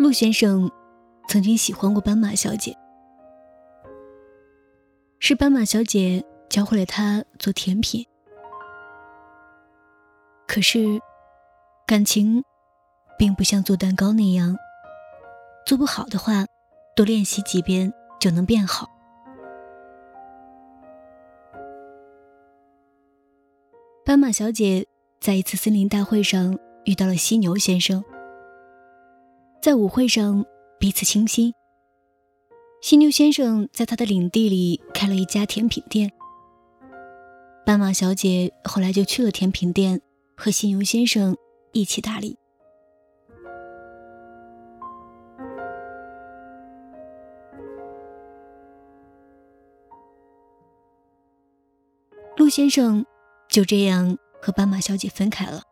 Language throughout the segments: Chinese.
陆先生曾经喜欢过斑马小姐，是斑马小姐教会了他做甜品。可是，感情并不像做蛋糕那样，做不好的话，多练习几遍就能变好。斑马小姐在一次森林大会上遇到了犀牛先生，在舞会上彼此倾心。犀牛先生在他的领地里开了一家甜品店，斑马小姐后来就去了甜品店，和犀牛先生一起打理。陆先生。就这样和斑马小姐分开了。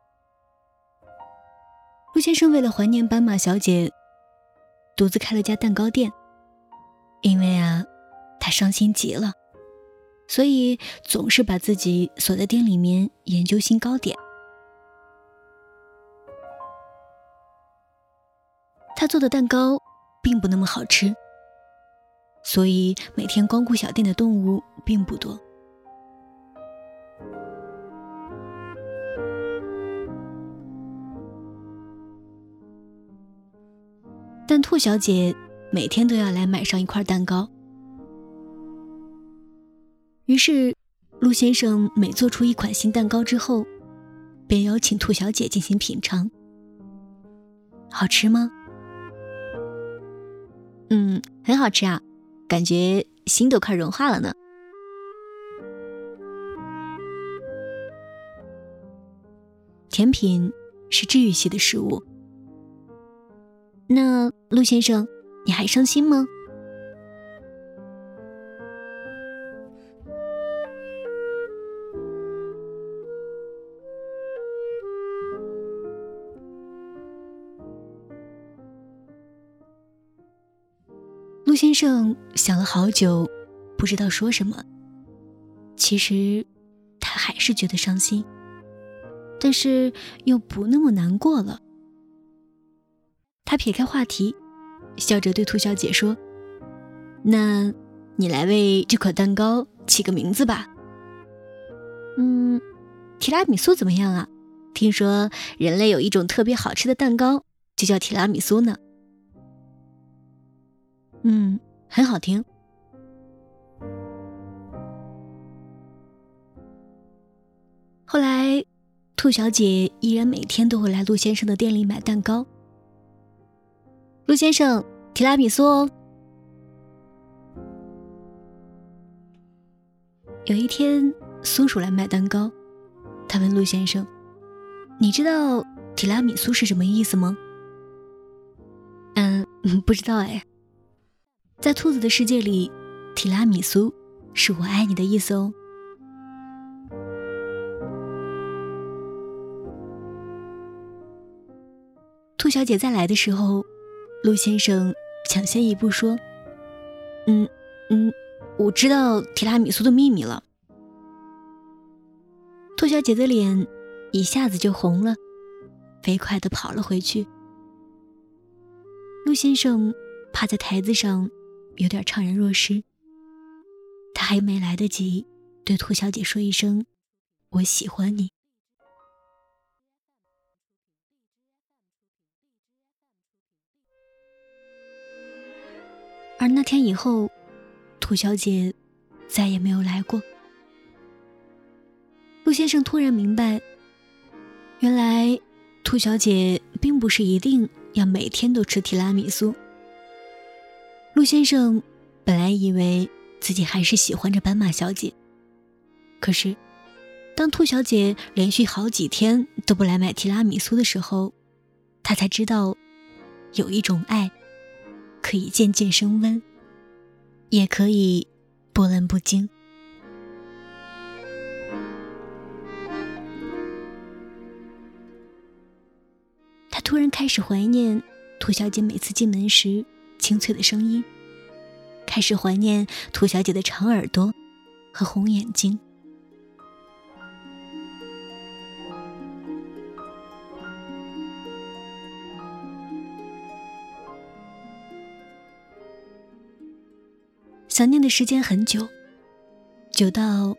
陆先生为了怀念斑马小姐，独自开了家蛋糕店。因为啊，他伤心极了，所以总是把自己锁在店里面研究新糕点。他做的蛋糕并不那么好吃，所以每天光顾小店的动物并不多。兔小姐每天都要来买上一块蛋糕，于是陆先生每做出一款新蛋糕之后，便邀请兔小姐进行品尝。好吃吗？嗯，很好吃啊，感觉心都快融化了呢。甜品是治愈系的食物。那陆先生，你还伤心吗？陆先生想了好久，不知道说什么。其实他还是觉得伤心，但是又不那么难过了。他撇开话题，笑着对兔小姐说：“那，你来为这款蛋糕起个名字吧。嗯，提拉米苏怎么样啊？听说人类有一种特别好吃的蛋糕，就叫提拉米苏呢。嗯，很好听。后来，兔小姐依然每天都会来陆先生的店里买蛋糕。”陆先生，提拉米苏哦。有一天，松鼠来买蛋糕，他问陆先生：“你知道提拉米苏是什么意思吗？”“嗯，不知道哎。”在兔子的世界里，提拉米苏是我爱你的意思哦。兔小姐再来的时候。陆先生抢先一步说：“嗯嗯，我知道提拉米苏的秘密了。”兔小姐的脸一下子就红了，飞快地跑了回去。陆先生趴在台子上，有点怅然若失。他还没来得及对兔小姐说一声“我喜欢你”。而那天以后，兔小姐再也没有来过。陆先生突然明白，原来兔小姐并不是一定要每天都吃提拉米苏。陆先生本来以为自己还是喜欢着斑马小姐，可是当兔小姐连续好几天都不来买提拉米苏的时候，他才知道有一种爱。可以渐渐升温，也可以波澜不惊。他突然开始怀念兔小姐每次进门时清脆的声音，开始怀念兔小姐的长耳朵和红眼睛。想念的时间很久，久到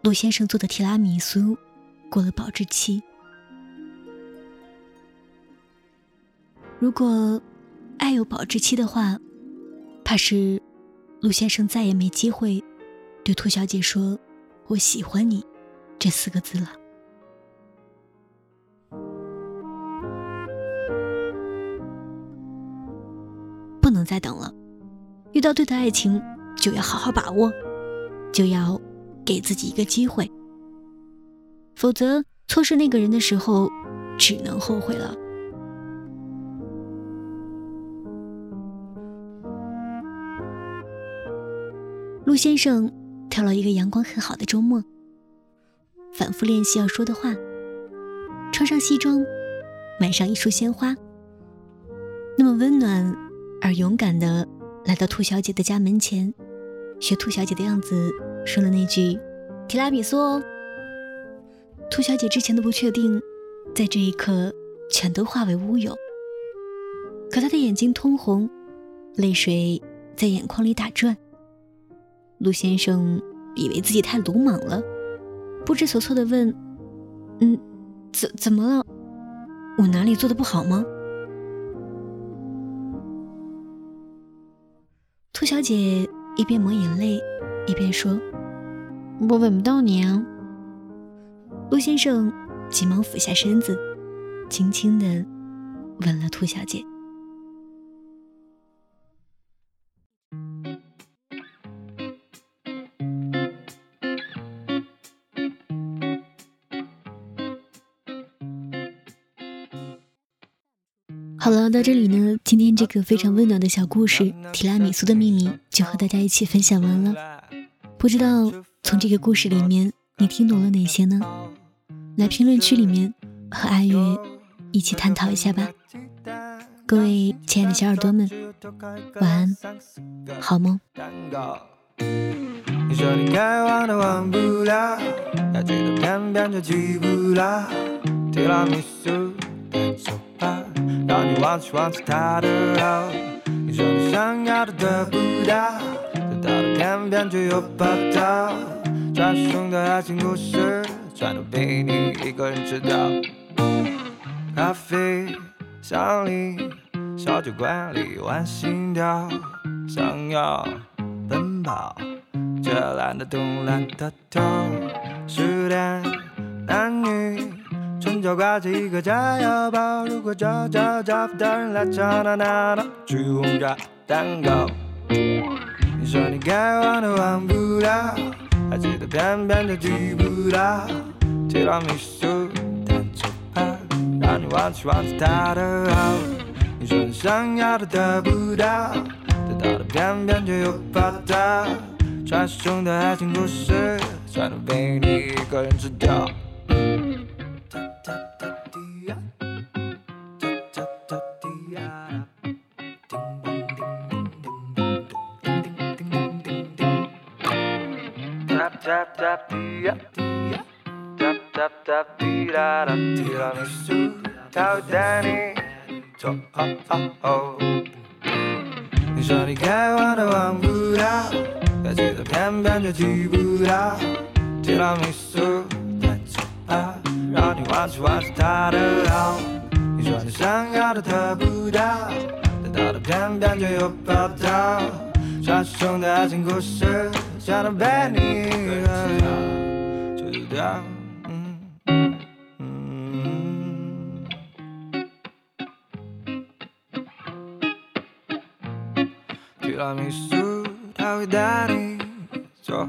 陆先生做的提拉米苏过了保质期。如果爱有保质期的话，怕是陆先生再也没机会对兔小姐说“我喜欢你”这四个字了。不能再等了，遇到对的爱情就要好好把握，就要给自己一个机会，否则错失那个人的时候，只能后悔了。陆先生挑了一个阳光很好的周末，反复练习要说的话，穿上西装，买上一束鲜花，那么温暖而勇敢的来到兔小姐的家门前，学兔小姐的样子说了那句“提拉米苏哦”。兔小姐之前的不确定，在这一刻全都化为乌有，可她的眼睛通红，泪水在眼眶里打转。陆先生以为自己太鲁莽了，不知所措的问：“嗯，怎怎么了？我哪里做的不好吗？”兔小姐一边抹眼泪，一边说：“我吻不到你啊。”陆先生急忙俯下身子，轻轻的吻了兔小姐。好了，到这里呢，今天这个非常温暖的小故事《提拉米苏的秘密》就和大家一起分享完了。不知道从这个故事里面你听懂了哪些呢？来评论区里面和阿月一起探讨一下吧。各位亲爱的小耳朵们，晚安，好梦。让你忘记让你忘记忘记他的好，你说你想要的得不到，得到的偏偏却又不到。传说中的爱情故事，全都被你一个人知道。咖啡香里，小酒馆里玩心跳，想要奔跑，却懒得动懒得跳。失恋男女。唇角挂着一个炸药包，如果找找找不到人来抢，那那那去轰炸蛋糕。你说你该忘的忘不了，还记得偏偏就记不到。提拉米苏蛋糕派，让你忘记忘记他的好。你说你想要的得不到，得到的偏偏却又不到。传说中的爱情故事，全都被你一个人吃掉。你说你该忘的忘不掉，该记得偏偏却记不到。提拉米苏太丑啊，让你忘记忘记他的好。你说你想要的得不到，得到的偏偏却又不到。传说中的爱情故事。想到被你就知道，提拉米苏它会带你走。